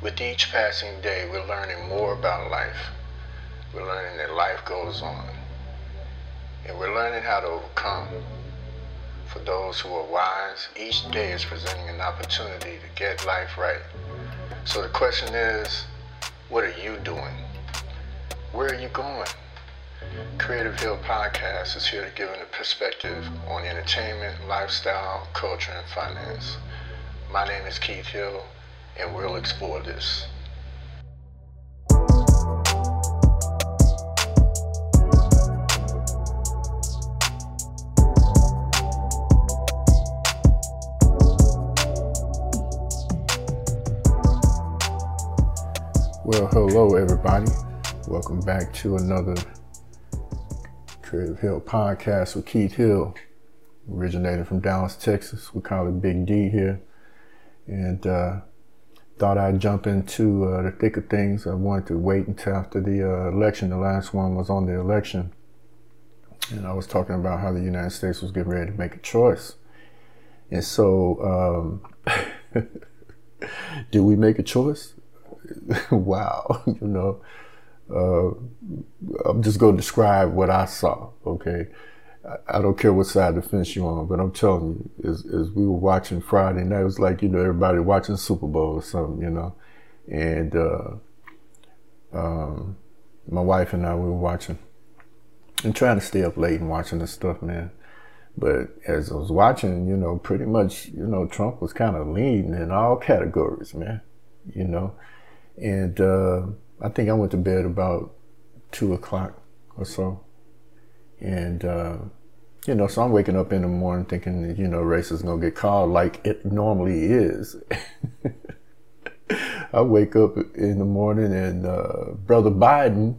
With each passing day, we're learning more about life. We're learning that life goes on. And we're learning how to overcome. For those who are wise, each day is presenting an opportunity to get life right. So the question is, what are you doing? Where are you going? Creative Hill Podcast is here to give a perspective on entertainment, lifestyle, culture, and finance. My name is Keith Hill, and we'll explore this. Well, hello, everybody. Welcome back to another Creative Hill podcast with Keith Hill, originated from Dallas, Texas. We call it Big D here. And uh, thought I'd jump into uh, the thick of things. I wanted to wait until after the uh, election. The last one was on the election. And I was talking about how the United States was getting ready to make a choice. And so, um, did we make a choice? wow, you know, uh, I'm just going to describe what I saw. Okay, I, don't care what side of the fence you're on, but I'm telling you, as, as we were watching Friday night, it was like you know everybody watching Super Bowl or something, you know, and uh, um, my wife and I we were watching and trying to stay up late and watching this stuff, man. But as I was watching, you know, pretty much, you know, Trump was kind of leading in all categories, man. You know, and uh, I think I went to bed about two o'clock or so. And, uh, you know, so I'm waking up in the morning thinking, you know, race is to get called like it normally is. I wake up in the morning and uh, Brother Biden,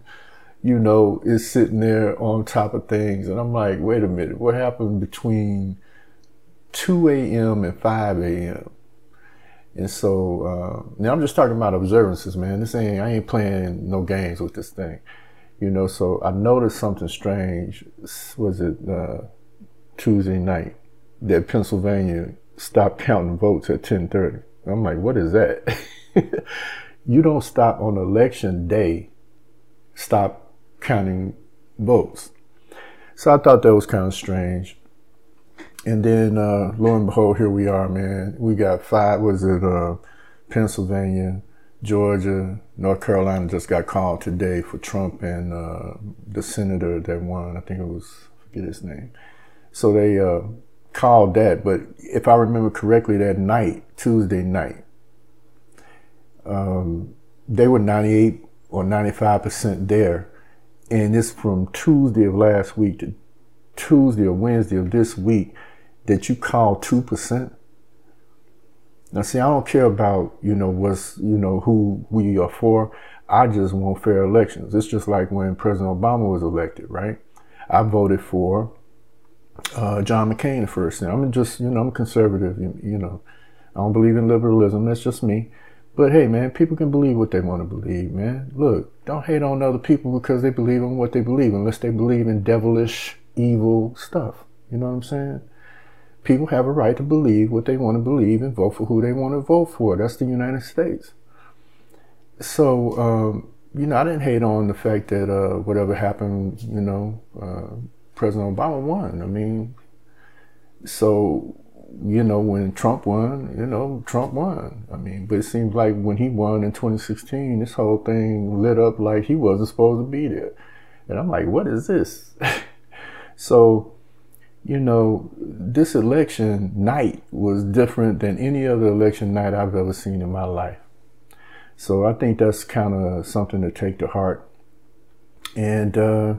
you know, is sitting there on top of things. And I'm like, wait a minute, what happened between 2 a.m. and 5 a.m.? And so uh, now I'm just talking about observances, man. This ain't I ain't playing no games with this thing, you know. So I noticed something strange. Was it uh, Tuesday night that Pennsylvania stopped counting votes at 10:30? I'm like, what is that? you don't stop on election day. Stop counting votes. So I thought that was kind of strange. And then, uh, lo and behold, here we are, man. We got five, was it, uh, Pennsylvania, Georgia, North Carolina just got called today for Trump and, uh, the senator that won. I think it was, I forget his name. So they, uh, called that. But if I remember correctly, that night, Tuesday night, um, they were 98 or 95% there. And it's from Tuesday of last week to Tuesday or Wednesday of this week that you call 2%. Now, see, I don't care about, you know, what's, you know, who we are for. I just want fair elections. It's just like when President Obama was elected, right? I voted for uh, John McCain the first time. I'm just, you know, I'm conservative, you, you know. I don't believe in liberalism. That's just me. But hey, man, people can believe what they want to believe, man. Look, don't hate on other people because they believe in what they believe, unless they believe in devilish, evil stuff. You know what I'm saying? people have a right to believe what they want to believe and vote for who they want to vote for. That's the United States. So, um, you know, I didn't hate on the fact that uh, whatever happened, you know, uh, President Obama won. I mean, so, you know, when Trump won, you know, Trump won. I mean, but it seems like when he won in 2016, this whole thing lit up like he wasn't supposed to be there. And I'm like, what is this? so, you know, this election night was different than any other election night I've ever seen in my life. So I think that's kind of something to take to heart. And uh,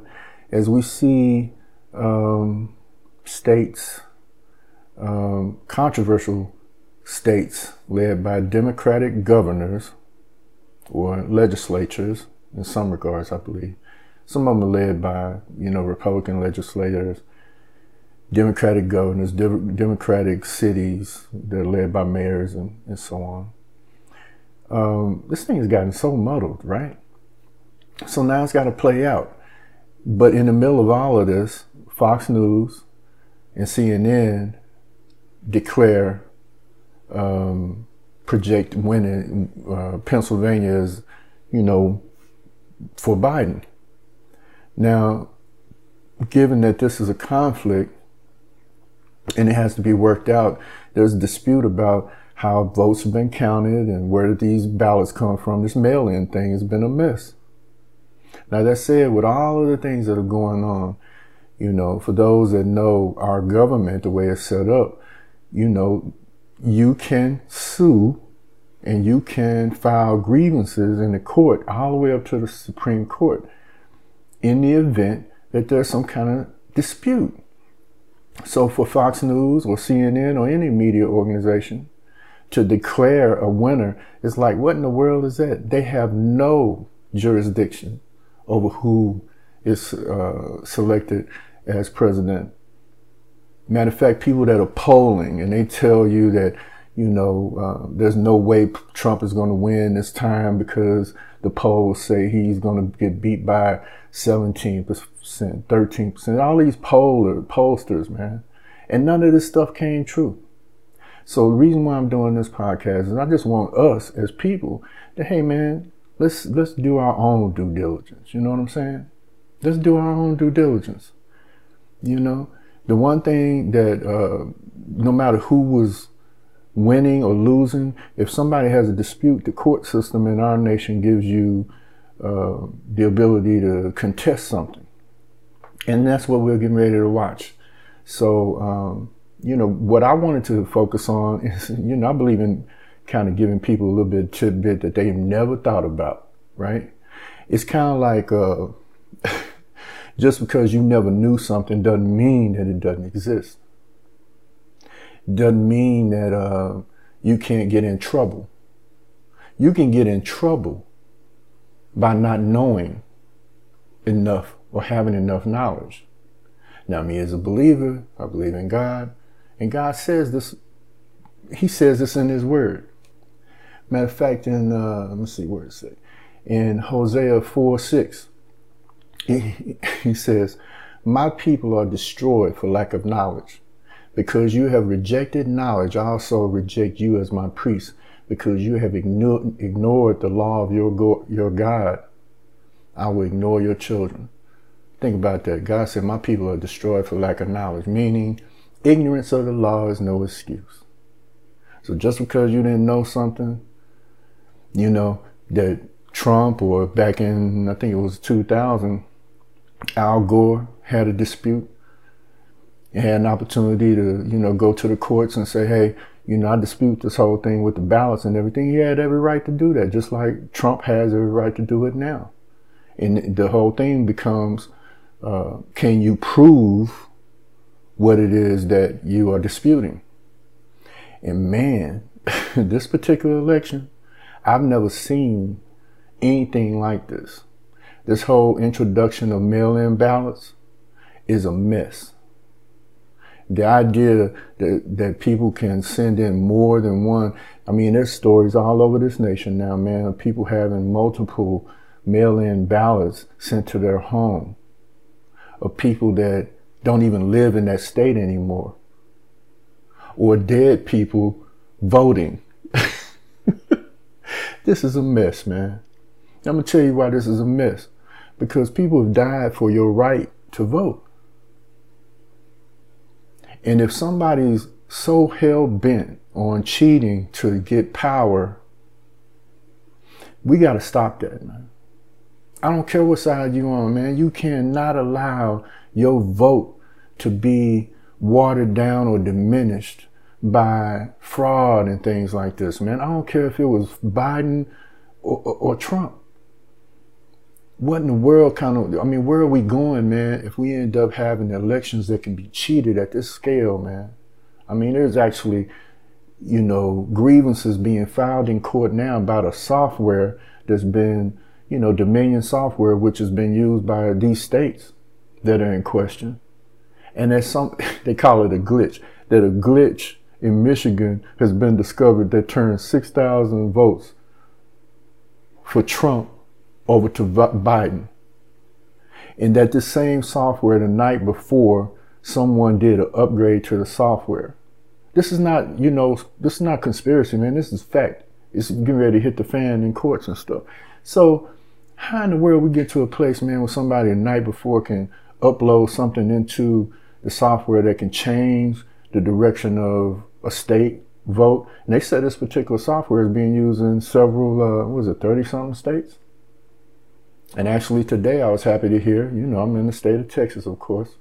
as we see um, states, um, controversial states led by Democratic governors or legislatures, in some regards, I believe. Some of them are led by, you know, Republican legislators Democratic governors, Democratic cities that are led by mayors and, and so on. Um, this thing has gotten so muddled, right? So now it's got to play out. But in the middle of all of this, Fox News and CNN declare um, project winning uh, Pennsylvania as, you know, for Biden. Now, given that this is a conflict and it has to be worked out, there's a dispute about how votes have been counted and where did these ballots come from. This mail-in thing has been a mess. Now that said, with all of the things that are going on, you know, for those that know our government, the way it's set up, you know, you can sue and you can file grievances in the court all the way up to the Supreme Court in the event that there's some kind of dispute. So for Fox News or CNN or any media organization to declare a winner is like, what in the world is that? They have no jurisdiction over who is uh, selected as president. Matter of fact, people that are polling and they tell you that, you know, uh, there's no way Trump is going to win this time because the polls say he's going to get beat by 17%, 13%. All these poller, pollsters, man. And none of this stuff came true. So the reason why I'm doing this podcast is I just want us as people to, hey man, let's let's do our own due diligence. You know what I'm saying? Let's do our own due diligence. You know, the one thing that uh, no matter who was winning or losing, if somebody has a dispute, the court system in our nation gives you uh, the ability to contest something. And that's what we're getting ready to watch. So, um, you know, what I wanted to focus on is, you know, I believe in kind of giving people a little bit of tidbit that they've never thought about, right? It's kind of like uh, just because you never knew something doesn't mean that it doesn't exist. Doesn't mean that uh, you can't get in trouble. You can get in trouble by not knowing enough or having enough knowledge. Now, me as a believer, I believe in God, and God says this, He says this in His Word. Matter of fact, in, uh, let me see where it say, in Hosea 4 6, he, he says, My people are destroyed for lack of knowledge. Because you have rejected knowledge, I also reject you as my priest because you have ignored, ignored the law of your, go, your God, I will ignore your children. Think about that. God said, My people are destroyed for lack of knowledge, meaning ignorance of the law is no excuse. So just because you didn't know something, you know, that Trump or back in, I think it was 2000, Al Gore had a dispute and had an opportunity to, you know, go to the courts and say, hey, you know, I dispute this whole thing with the ballots and everything. He had every right to do that, just like Trump has every right to do it now. And the whole thing becomes, uh, can you prove what it is that you are disputing? And man, this particular election, I've never seen anything like this. This whole introduction of mail-in ballots is a mess the idea that, that people can send in more than one. I mean, there's stories all over this nation now, man, of people having multiple mail-in ballots sent to their home, of people that don't even live in that state anymore, or dead people voting. this is a mess, man. I'm gonna tell you why this is a mess. Because people have died for your right to vote. And if somebody's so hell bent on cheating to get power, we got to stop that, man. I don't care what side you're on, man. You cannot allow your vote to be watered down or diminished by fraud and things like this, man. I don't care if it was Biden or, or, or Trump what in the world kind of, I mean, where are we going, man, if we end up having elections that can be cheated at this scale, man? I mean, there's actually, you know, grievances being filed in court now about a software that's been, you know, Dominion software, which has been used by these states that are in question. And there's some, they call it a glitch, that a glitch in Michigan has been discovered that turned 6,000 votes for Trump over to Biden. And that the same software the night before, someone did an upgrade to the software. This is not, you know, this is not conspiracy, man. This is fact. It's getting ready to hit the fan in courts and stuff. So, how in the world we get to a place, man, where somebody the night before can upload something into the software that can change the direction of a state vote? And they said this particular software is being used in several, uh, what was it, 30 something states? And actually, today I was happy to hear, you know, I'm in the state of Texas, of course,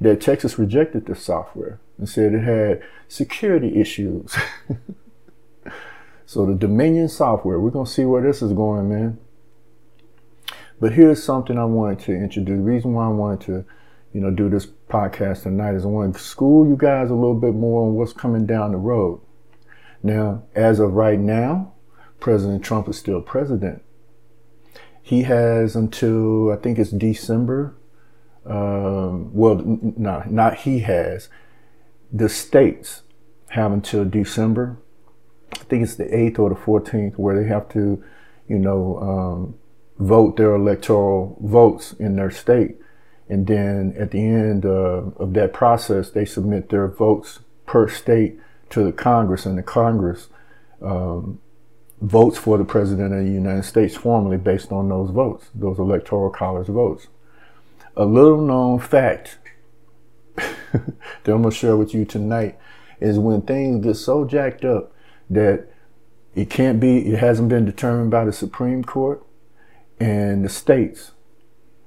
that Texas rejected this software and said it had security issues. so the Dominion software, we're going to see where this is going, man. But here's something I wanted to introduce. The reason why I wanted to, you know, do this podcast tonight is I want to school you guys a little bit more on what's coming down the road. Now, as of right now, President Trump is still president he has until I think it's December. Um, well, no, not he has. The states have until December. I think it's the 8th or the 14th where they have to, you know, um, vote their electoral votes in their state. And then at the end uh, of that process, they submit their votes per state to the Congress, and the Congress um, votes for the president of the United States formally based on those votes, those electoral college votes. A little known fact that I'm going to share with you tonight is when things get so jacked up that it can't be, it hasn't been determined by the Supreme Court and the states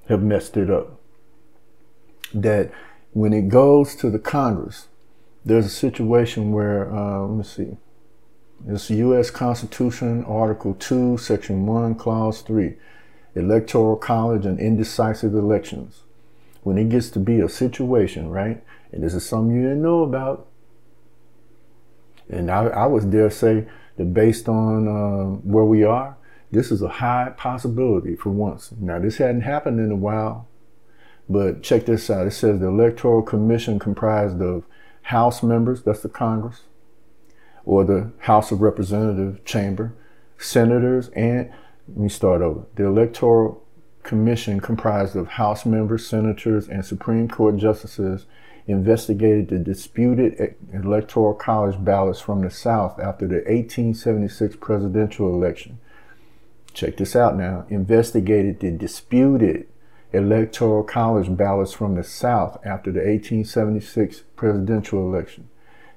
have messed it up. That when it goes to the Congress, there's a situation where, uh, let me see, it's U.S. Constitution, Article 2, Section 1, Clause 3. Electoral college and indecisive elections. When it gets to be a situation, right? And this is something you didn't know about. And I, I would dare say that based on uh, where we are, this is a high possibility for once. Now, this hadn't happened in a while, but check this out. It says the Electoral Commission comprised of House members, that's the Congress, or the House of Representative chamber, senators, and let me start over. The Electoral Commission, comprised of House members, senators, and Supreme Court justices, investigated the disputed Electoral College ballots from the South after the 1876 presidential election. Check this out now. Investigated the disputed Electoral College ballots from the South after the 1876 presidential election.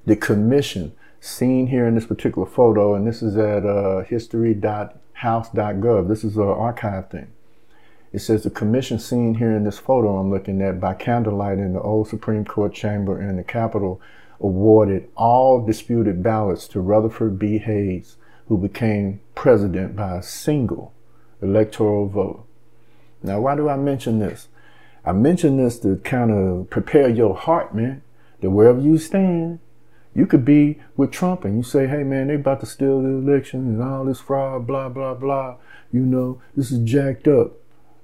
The commission seen here in this particular photo, and this is at uh, history.house.gov. This is an archive thing. It says the commission seen here in this photo I'm looking at by candlelight in the old Supreme Court chamber in the Capitol awarded all disputed ballots to Rutherford B. Hayes, who became president by a single electoral vote. Now, why do I mention this? I mention this to kind of prepare your heart, man, that wherever you stand, you could be with Trump and you say, hey man, they about to steal the election and all this fraud, blah, blah, blah. You know, this is jacked up.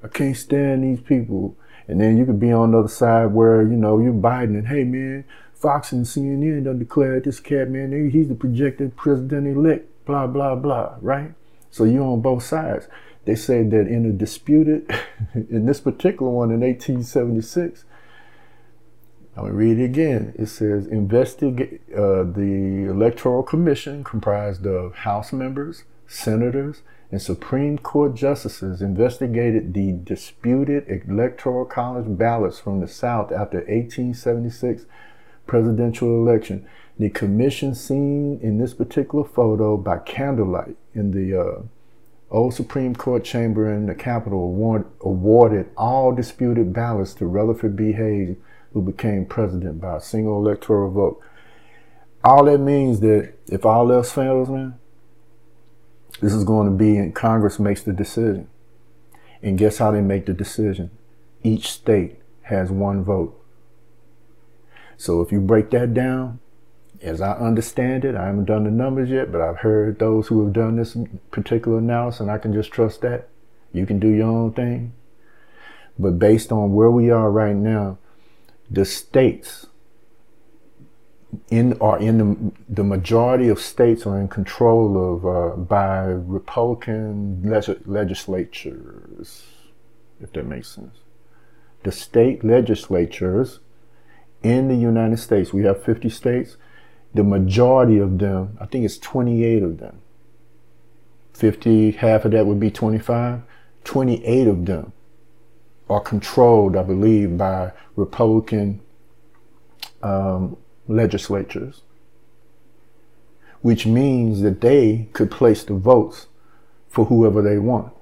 I can't stand these people. And then you could be on the other side where, you know, you're Biden and, hey man, Fox and CNN done declared this cat, man, he's the projected president-elect, blah, blah, blah, right? So you're on both sides. They said that in a disputed, in this particular one in 1876, I'm going to read it again. It says, investigate uh, the Electoral Commission comprised of House members, senators, and Supreme Court justices investigated the disputed Electoral College ballots from the South after 1876 presidential election. The commission seen in this particular photo by candlelight in the uh, old Supreme Court chamber in the Capitol award, awarded all disputed ballots to Rutherford B. Hayes who became president by a single electoral vote. All that means that if all else fails, man, this is going to be, and Congress makes the decision. And guess how they make the decision? Each state has one vote. So if you break that down, as I understand it, I haven't done the numbers yet, but I've heard those who have done this particular analysis, and I can just trust that. You can do your own thing. But based on where we are right now, the states in are in the, the majority of states are in control of uh, by Republican legislatures, if that makes sense. The state legislatures in the United States, we have 50 states, the majority of them, I think it's 28 of them. 50, half of that would be 25. 28 of them are controlled, I believe, by Republican um, legislatures, which means that they could place the votes for whoever they want.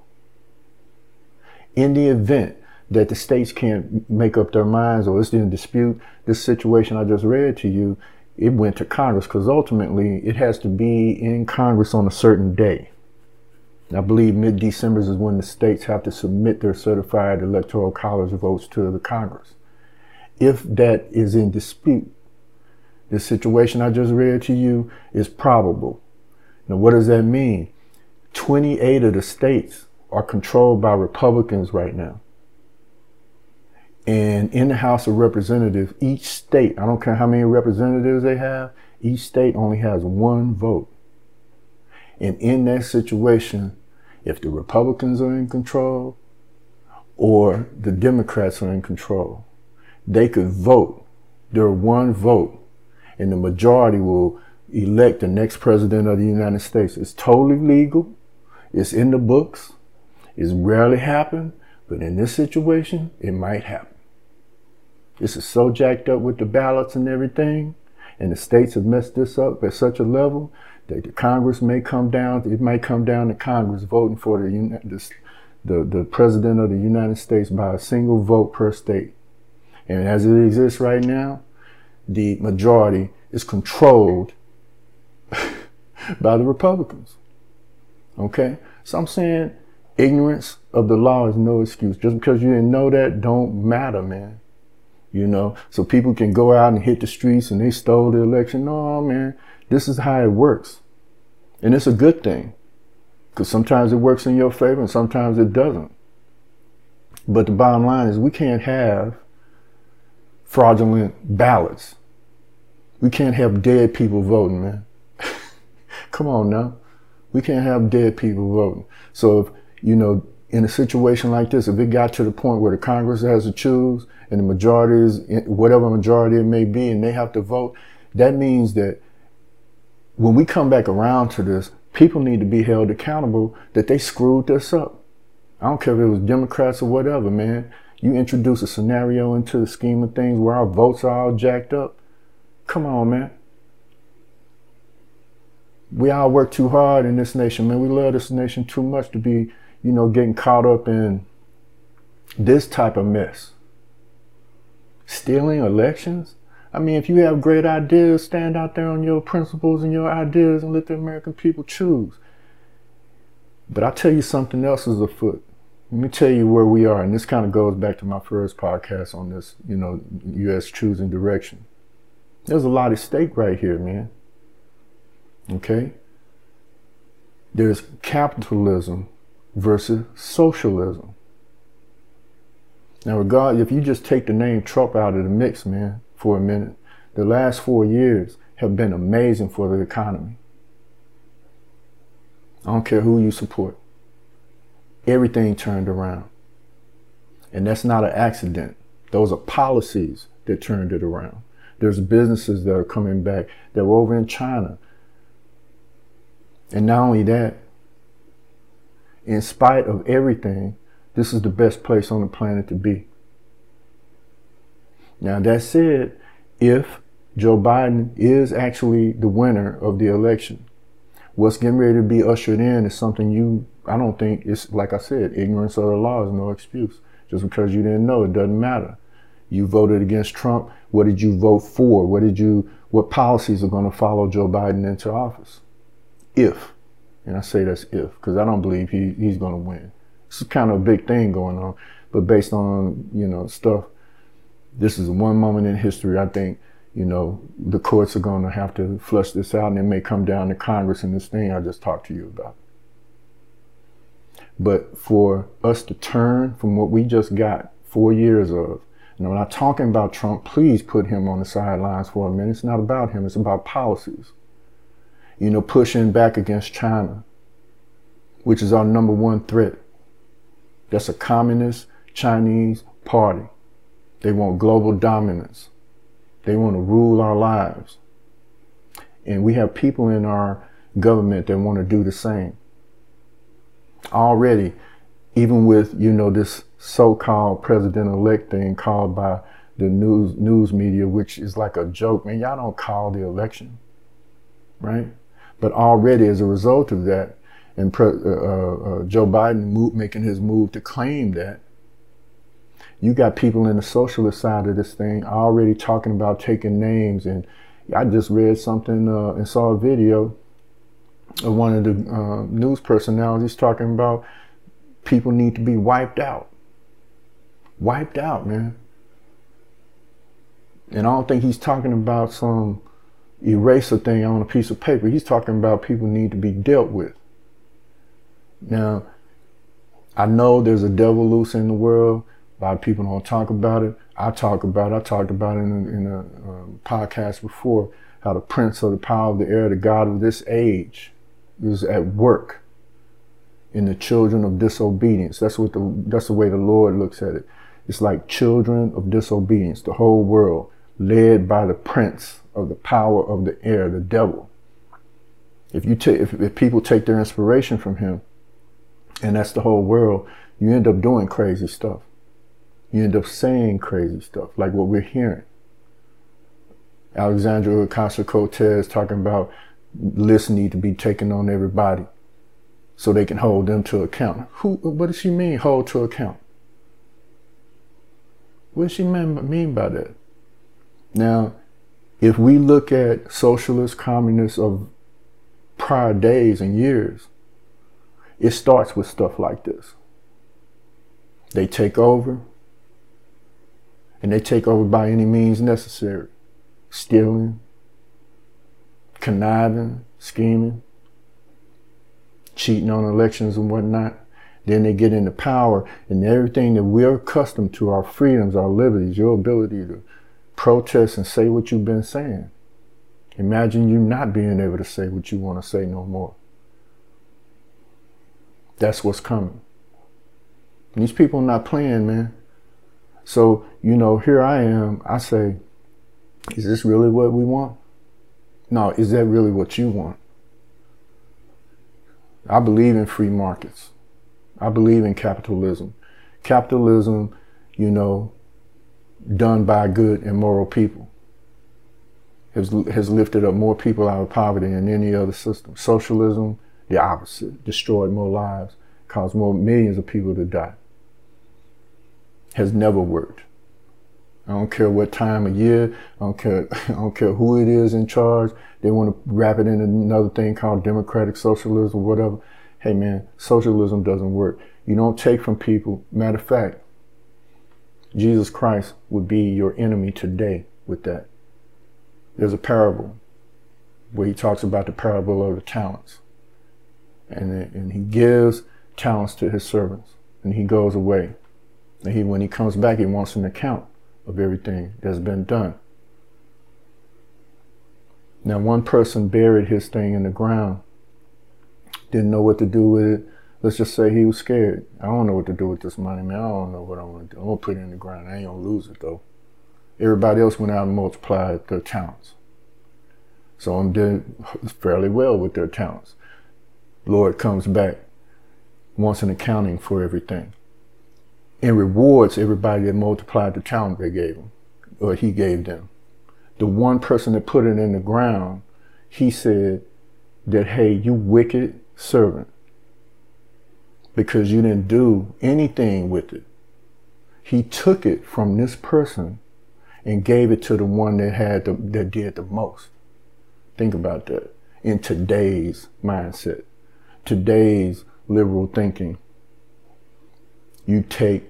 In the event that the states can't make up their minds or it's in dispute, this situation I just read to you, it went to Congress because ultimately it has to be in Congress on a certain day. I believe mid-December is when the states have to submit their certified electoral college votes to the Congress. If that is in dispute, the situation I just read to you is probable. Now, what does that mean? 28 of the states are controlled by Republicans right now. And in the House of Representatives, each state, I don't care how many representatives they have, each state only has one vote. And in that situation, if the Republicans are in control or the Democrats are in control, they could vote their one vote and the majority will elect the next president of the United States. It's totally legal. It's in the books. It's rarely happened, but in this situation, it might happen. This is so jacked up with the ballots and everything, and the states have messed this up at such a level that the Congress may come down. It might come down to Congress voting for the the, the president of the United States by a single vote per state. And as it exists right now, the majority is controlled by the Republicans. Okay? So I'm saying ignorance of the law is no excuse. Just because you didn't know that don't matter, man. You know, so people can go out and hit the streets and they stole the election. No, man, this is how it works. And it's a good thing because sometimes it works in your favor and sometimes it doesn't. But the bottom line is we can't have fraudulent ballots. We can't have dead people voting, man. Come on now. We can't have dead people voting. So if, you know, in a situation like this, if it got to the point where the Congress has to choose and the majority is whatever majority it may be and they have to vote, that means that when we come back around to this, people need to be held accountable that they screwed this up. I don't care if it was Democrats or whatever, man. You introduce a scenario into the scheme of things where our votes are all jacked up. Come on, man. We all work too hard in this nation, man. We love this nation too much to be, you know, getting caught up in this type of mess. Stealing elections? I mean, if you have great ideas, stand out there on your principles and your ideas and let the American people choose. But I'll tell you something else is afoot. Let me tell you where we are, and this kind of goes back to my first podcast on this, you know, U.S. choosing direction. There's a lot at stake right here, man. Okay? There's capitalism versus socialism. Now, regard if you just take the name Trump out of the mix, man, for a minute, the last four years have been amazing for the economy. I don't care who you support. Everything turned around. And that's not an accident. Those are policies that turned it around. There's businesses that are coming back that were over in China. And not only that, in spite of everything, this is the best place on the planet to be. Now, that said, if Joe Biden is actually the winner of the election, what's getting ready to be ushered in is something you, I don't think it's, like I said, ignorance of the law is no excuse. Just because you didn't know, it doesn't matter. You voted against Trump. What did you vote for? What did you, what policies are going to follow Joe Biden into office? If, and I say that's if, because I don't believe he, he's going to win. It's kind of a big thing going on, but based on, you know, stuff, this is one moment in history. I think, you know, the courts are going to have to flush this out and it may come down to Congress and this thing I just talked to you about. But for us to turn from what we just got four years of and I'm not talking about Trump. Please put him on the sidelines for a minute. It's not about him. It's about policies. You know, pushing back against China, which is our number one threat. That's a communist Chinese party. They want global dominance. They want to rule our lives. And we have people in our government that want to do the same. Already, even with, you know, this so-called president-elect thing called by the news news media, which is like a joke. Man, y'all don't call the election, right? But already as a result of that, and uh, uh, Joe Biden move, making his move to claim that, you got people in the socialist side of this thing already talking about taking names. And I just read something uh, and saw a video of one of the uh, news personalities talking about people need to be wiped out. Wiped out, man. And I don't think he's talking about some eraser thing on a piece of paper. He's talking about people need to be dealt with. Now, I know there's a devil loose in the world. A lot of people don't talk about it. I talk about it. I talked about it in, in a, um, podcast before how the prince of the power of the air, the God of this age, is at work in the children of disobedience. That's what the that's the way the Lord looks at it. It's like children of disobedience, the whole world, led by the prince of the power of the air, the devil. If you if, if people take their inspiration from him, and that's the whole world, you end up doing crazy stuff you end up saying crazy stuff like what we're hearing. Alexandria Ocasio-Cortez talking about lists need to be taken on everybody so they can hold them to account. Who? What does she mean, hold to account? What does she mean, mean by that? Now, if we look at socialists, communists of prior days and years, it starts with stuff like this. They take over, and they take over by any means necessary. Stealing, conniving, scheming, cheating on elections and whatnot. Then they get into power and everything that we're accustomed to, our freedoms, our liberties, your ability to protest and say what you've been saying. Imagine you not being able to say what you want to say no more. That's what's coming. These people are not playing, man. So, you know, here I am. I say, is this really what we want? No, is that really what you want? I believe in free markets. I believe in capitalism. Capitalism, you know, done by good and moral people has, has lifted up more people out of poverty than any other system. Socialism, the opposite, destroyed more lives, caused more millions of people to die has never worked. I don't care what time of year. I don't care. I don't care who it is in charge. They want to wrap it in another thing called democratic socialism, or whatever. Hey man, socialism doesn't work. You don't take from people. Matter of fact, Jesus Christ would be your enemy today with that. There's a parable where he talks about the parable of the talents. And, and he gives talents to his servants and he goes away. And he, when he comes back, he wants an account of everything that's been done. Now, one person buried his thing in the ground, didn't know what to do with it. Let's just say he was scared. I don't know what to do with this money, man. I don't know what I want to do. I'm going to put it in the ground. I ain't going to lose it, though. Everybody else went out and multiplied their talents. So I'm doing fairly well with their talents. Lord comes back, wants an accounting for everything and rewards everybody that multiplied the talent they gave him, or he gave them. The one person that put it in the ground, he said that, hey, you wicked servant, because you didn't do anything with it. He took it from this person and gave it to the one that had the, that did the most. Think about that in today's mindset, today's liberal thinking you take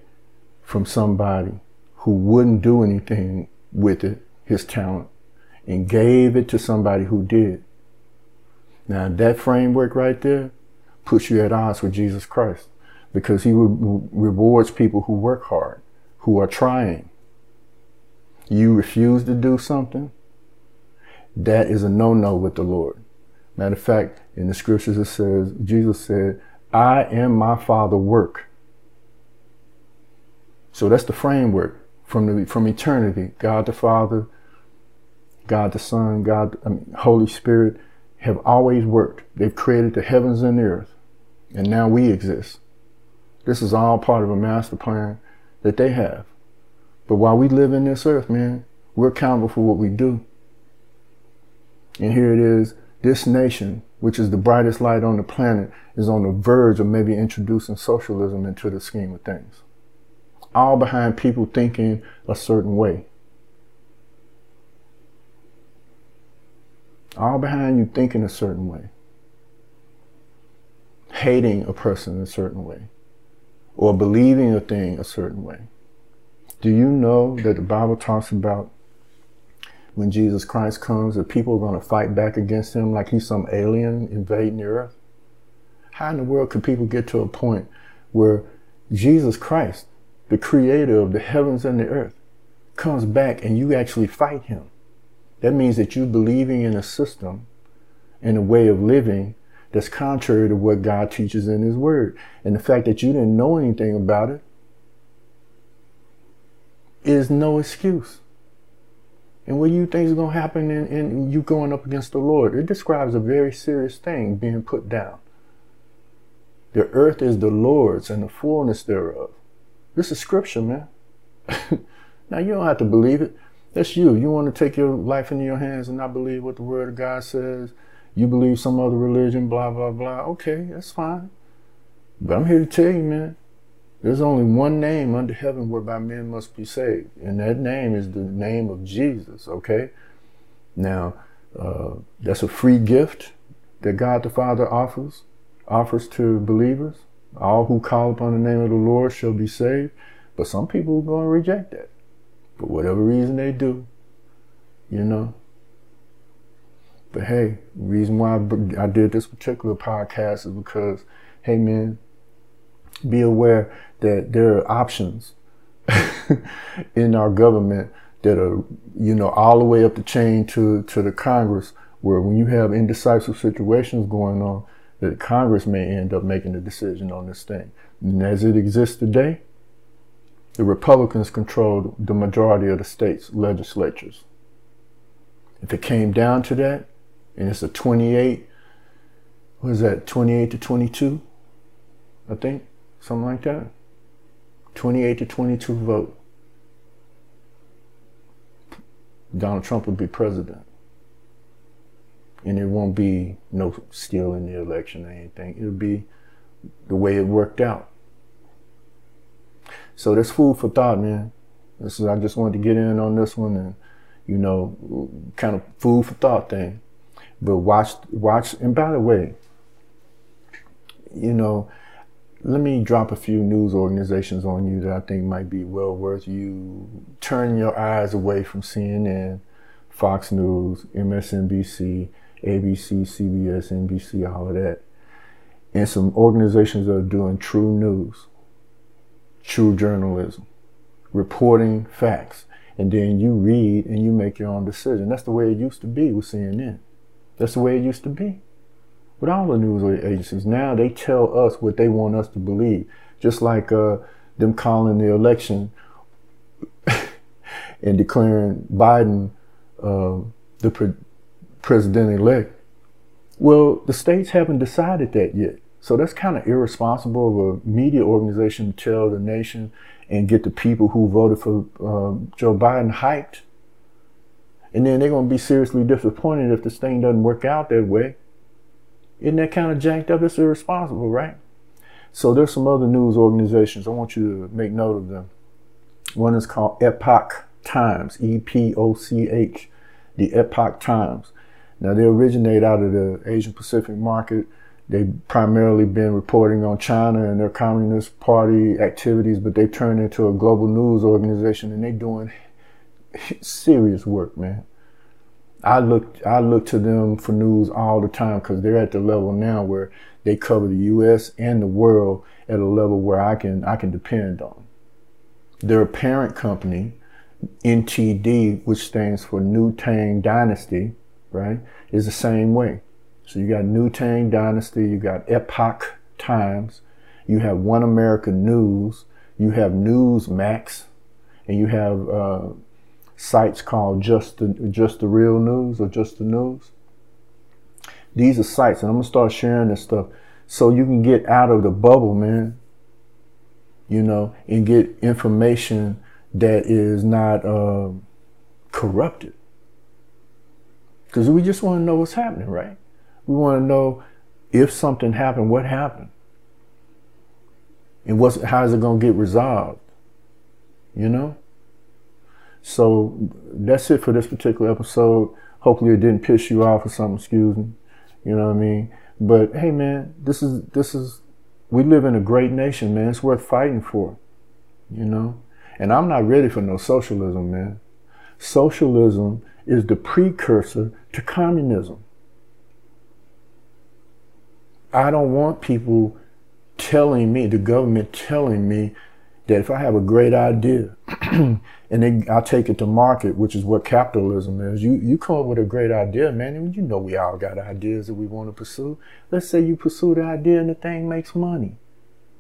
from somebody who wouldn't do anything with it, his talent, and gave it to somebody who did. Now, that framework right there puts you at odds with Jesus Christ because he rewards people who work hard, who are trying. You refuse to do something, that is a no no with the Lord. Matter of fact, in the scriptures it says, Jesus said, I am my Father work So that's the framework from the from eternity. God the Father God the Son, God, I mean, Holy Spirit have always worked. They've created the heavens and the earth, and now we exist. This is all part of a master plan that they have. But while we live in this earth, man, we're accountable for what we do. And here it is, this nation, which is the brightest light on the planet, is on the verge of maybe introducing socialism into the scheme of things. All behind people thinking a certain way. All behind you thinking a certain way. Hating a person a certain way. Or believing a thing a certain way. Do you know that the Bible talks about when Jesus Christ comes that people are going to fight back against him like he's some alien invading the earth? How in the world could people get to a point where Jesus Christ, the creator of the heavens and the earth, comes back and you actually fight him? That means that you're believing in a system and a way of living that's contrary to what God teaches in his word. And the fact that you didn't know anything about it is no excuse. And what do you think is going to happen in, in you going up against the Lord? It describes a very serious thing being put down. The earth is the Lord's and the fullness thereof. This is scripture, man. now you don't have to believe it. That's you. You want to take your life into your hands and not believe what the word of God says. You believe some other religion, blah, blah, blah. Okay, that's fine. But I'm here to tell you, man, there's only one name under heaven whereby men must be saved, and that name is the name of Jesus, okay? Now, uh, that's a free gift that God the Father offers, offers to believers. All who call upon the name of the Lord shall be saved. But some people are going to reject that. For whatever reason they do, you know. But hey, the reason why I did this particular podcast is because, hey man, be aware that there are options in our government that are, you know, all the way up the chain to, to the Congress, where when you have indecisive situations going on, that Congress may end up making a decision on this thing. And as it exists today, the Republicans control the majority of the state's legislatures. If it came down to that, and it's a 28, what is that, 28 to 22, I think, something like that. 28 to 22 vote. Donald Trump would be president. And it won't be no stealing the election or anything. It'll be the way it worked out. So that's food for thought, man. This is I just wanted to get in on this one and you know, kind of food for thought thing. But watch watch and by the way, you know, let me drop a few news organizations on you that I think might be well worth you turning your eyes away from CNN, Fox News, MSNBC, ABC, CBS, NBC, all of that. And some organizations that are doing true news, true journalism, reporting facts. And then you read and you make your own decision. That's the way it used to be with CNN. That's the way it used to be with all the news agencies. Now they tell us what they want us to believe, just like uh, them calling the election and declaring Biden uh, the pre- president elect. Well, the states haven't decided that yet. So that's kind of irresponsible of a media organization to tell the nation and get the people who voted for uh, Joe Biden hyped. And then they're going to be seriously disappointed if this thing doesn't work out that way. Isn't that kind of jacked up? It's irresponsible, right? So there's some other news organizations. I want you to make note of them. One is called Epoch Times, E-P-O-C-H, the Epoch Times. Now they originate out of the Asian Pacific market. They've primarily been reporting on China and their Communist Party activities, but they turned into a global news organization and they're doing serious work, man. I look I look to them for news all the time because they're at the level now where they cover the U.S. and the world at a level where I can I can depend on. Their parent company, NTD, which stands for New Tang Dynasty, right, is the same way. So you got New Tang Dynasty, you got Epoch Times, you have One America News, you have Newsmax, and you have uh, sites called just the just the real news or just the news. These are sites, and I'm gonna start sharing this stuff so you can get out of the bubble, man. You know, and get information that is not uh, corrupted. Because we just want to know what's happening, right? We want to know if something happened, what happened, and what's how is it to get resolved. You know. So that's it for this particular episode. Hopefully, it didn't piss you off or something. Excuse me. You know what I mean? But hey, man, this is this is we live in a great nation, man. It's worth fighting for. You know, and I'm not ready for no socialism, man. Socialism is the precursor to communism. I don't want people telling me, the government telling me that if I have a great idea and then I take it to market, which is what capitalism is, you, you come up with a great idea, man, and you know we all got ideas that we want to pursue. Let's say you pursue the idea and the thing makes money.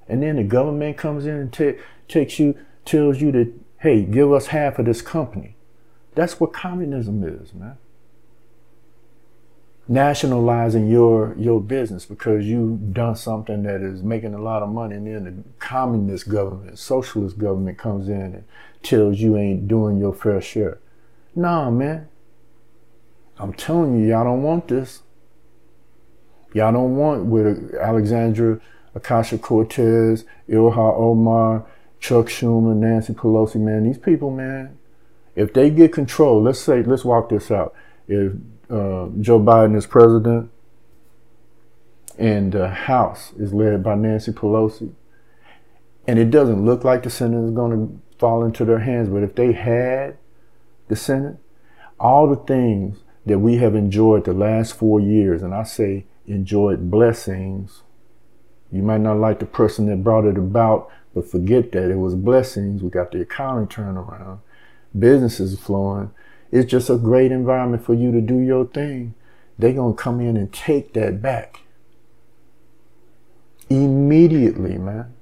And then the government comes in and t- takes you, tells you that, hey, give us half of this company. That's what communism is, man nationalizing your your business because you've done something that is making a lot of money and then the communist government socialist government comes in and tells you ain't doing your fair share. Nah man. I'm telling you y'all don't want this. Y'all don't want with alexandra Akasha Cortez, Ilhan Omar chuck schumer nancy pelosi man these people man if they get control let's say let's walk this out. If uh, Joe Biden is president, and the House is led by Nancy Pelosi. And it doesn't look like the Senate is going to fall into their hands, but if they had the Senate, all the things that we have enjoyed the last four years, and I say enjoyed blessings. You might not like the person that brought it about, but forget that it was blessings. We got the economy turned around, businesses flowing, it's just a great environment for you to do your thing. They're going to come in and take that back. Immediately, man.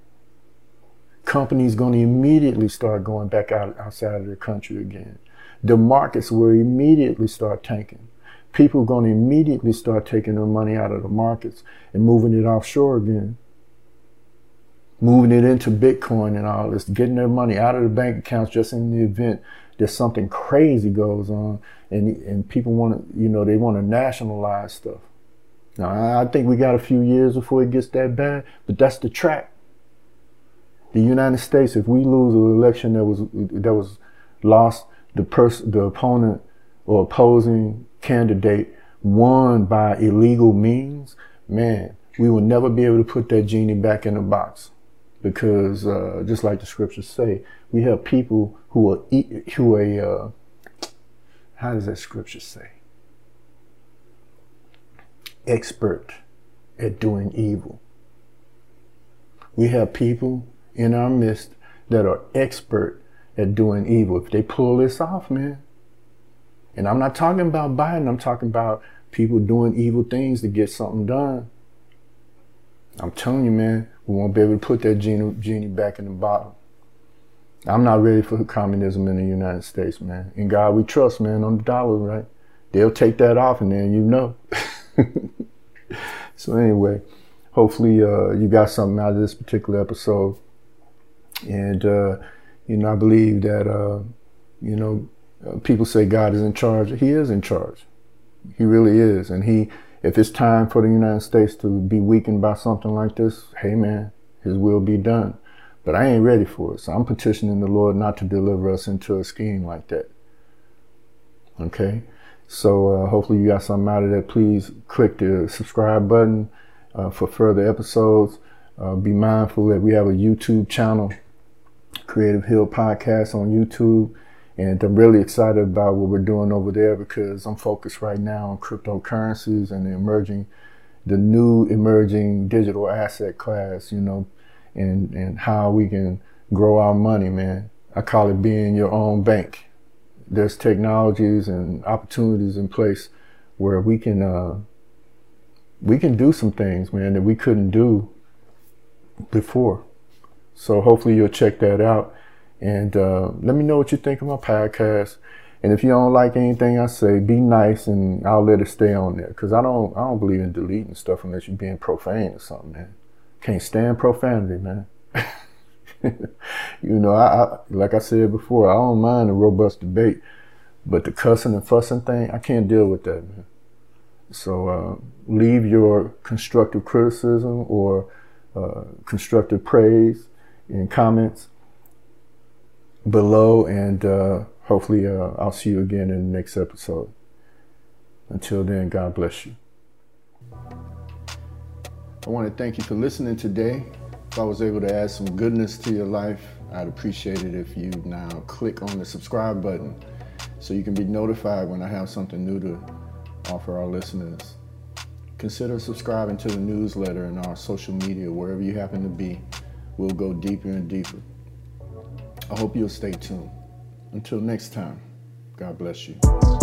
Companies going to immediately start going back out outside of the country again. The markets will immediately start tanking. People going to immediately start taking their money out of the markets and moving it offshore again. Moving it into Bitcoin and all this, getting their money out of the bank accounts just in the event there's something crazy goes on and and people want to you know they want to nationalize stuff. Now i think we got a few years before it gets that bad but that's the track the united states if we lose an election that was that was lost the person the opponent or opposing candidate won by illegal means man we will never be able to put that genie back in the box because uh, just like the scriptures say, we have people who are who are uh, how does that scripture say? Expert at doing evil. We have people in our midst that are expert at doing evil. If they pull this off, man. And I'm not talking about Biden, I'm talking about people doing evil things to get something done. I'm telling you, man, we won't be able to put that genie, genie back in the bottle. I'm not ready for communism in the United States, man. In God we trust, man, on the dollar, right? They'll take that off and then you know. so anyway, hopefully uh, you got something out of this particular episode. And, uh, you know, I believe that, uh, you know, uh, people say God is in charge. He is in charge. He really is. And he, if it's time for the United States to be weakened by something like this, hey man, his will be done. But I ain't ready for it. So I'm petitioning the Lord not to deliver us into a scheme like that. Okay? So uh, hopefully you got something out of that. Please click the subscribe button uh, for further episodes. Uh, be mindful that we have a YouTube channel, Creative Hill Podcast on YouTube. And I'm really excited about what we're doing over there because I'm focused right now on cryptocurrencies and the emerging, the new emerging digital asset class, you know, and, and how we can grow our money, man. I call it being your own bank. There's technologies and opportunities in place where we can, uh, we can do some things, man, that we couldn't do before. So hopefully you'll check that out. And uh, let me know what you think of my podcast. And if you don't like anything I say, be nice and I'll let it stay on there. Cause I don't I don't believe in deleting stuff unless you're being profane or something, man. Can't stand profanity, man. you know, I, I, like I said before, I don't mind a robust debate, but the cussing and fussing thing, I can't deal with that, man. So uh, leave your constructive criticism or uh, constructive praise in comments below, and uh, hopefully uh, I'll see you again in the next episode. Until then, God bless you. I want to thank you for listening today. If I was able to add some goodness to your life, I'd appreciate it if you now click on the subscribe button so you can be notified when I have something new to offer our listeners. Consider subscribing to the newsletter and our social media, wherever you happen to be. We'll go deeper and deeper. I hope you'll stay tuned. Until next time, God bless you.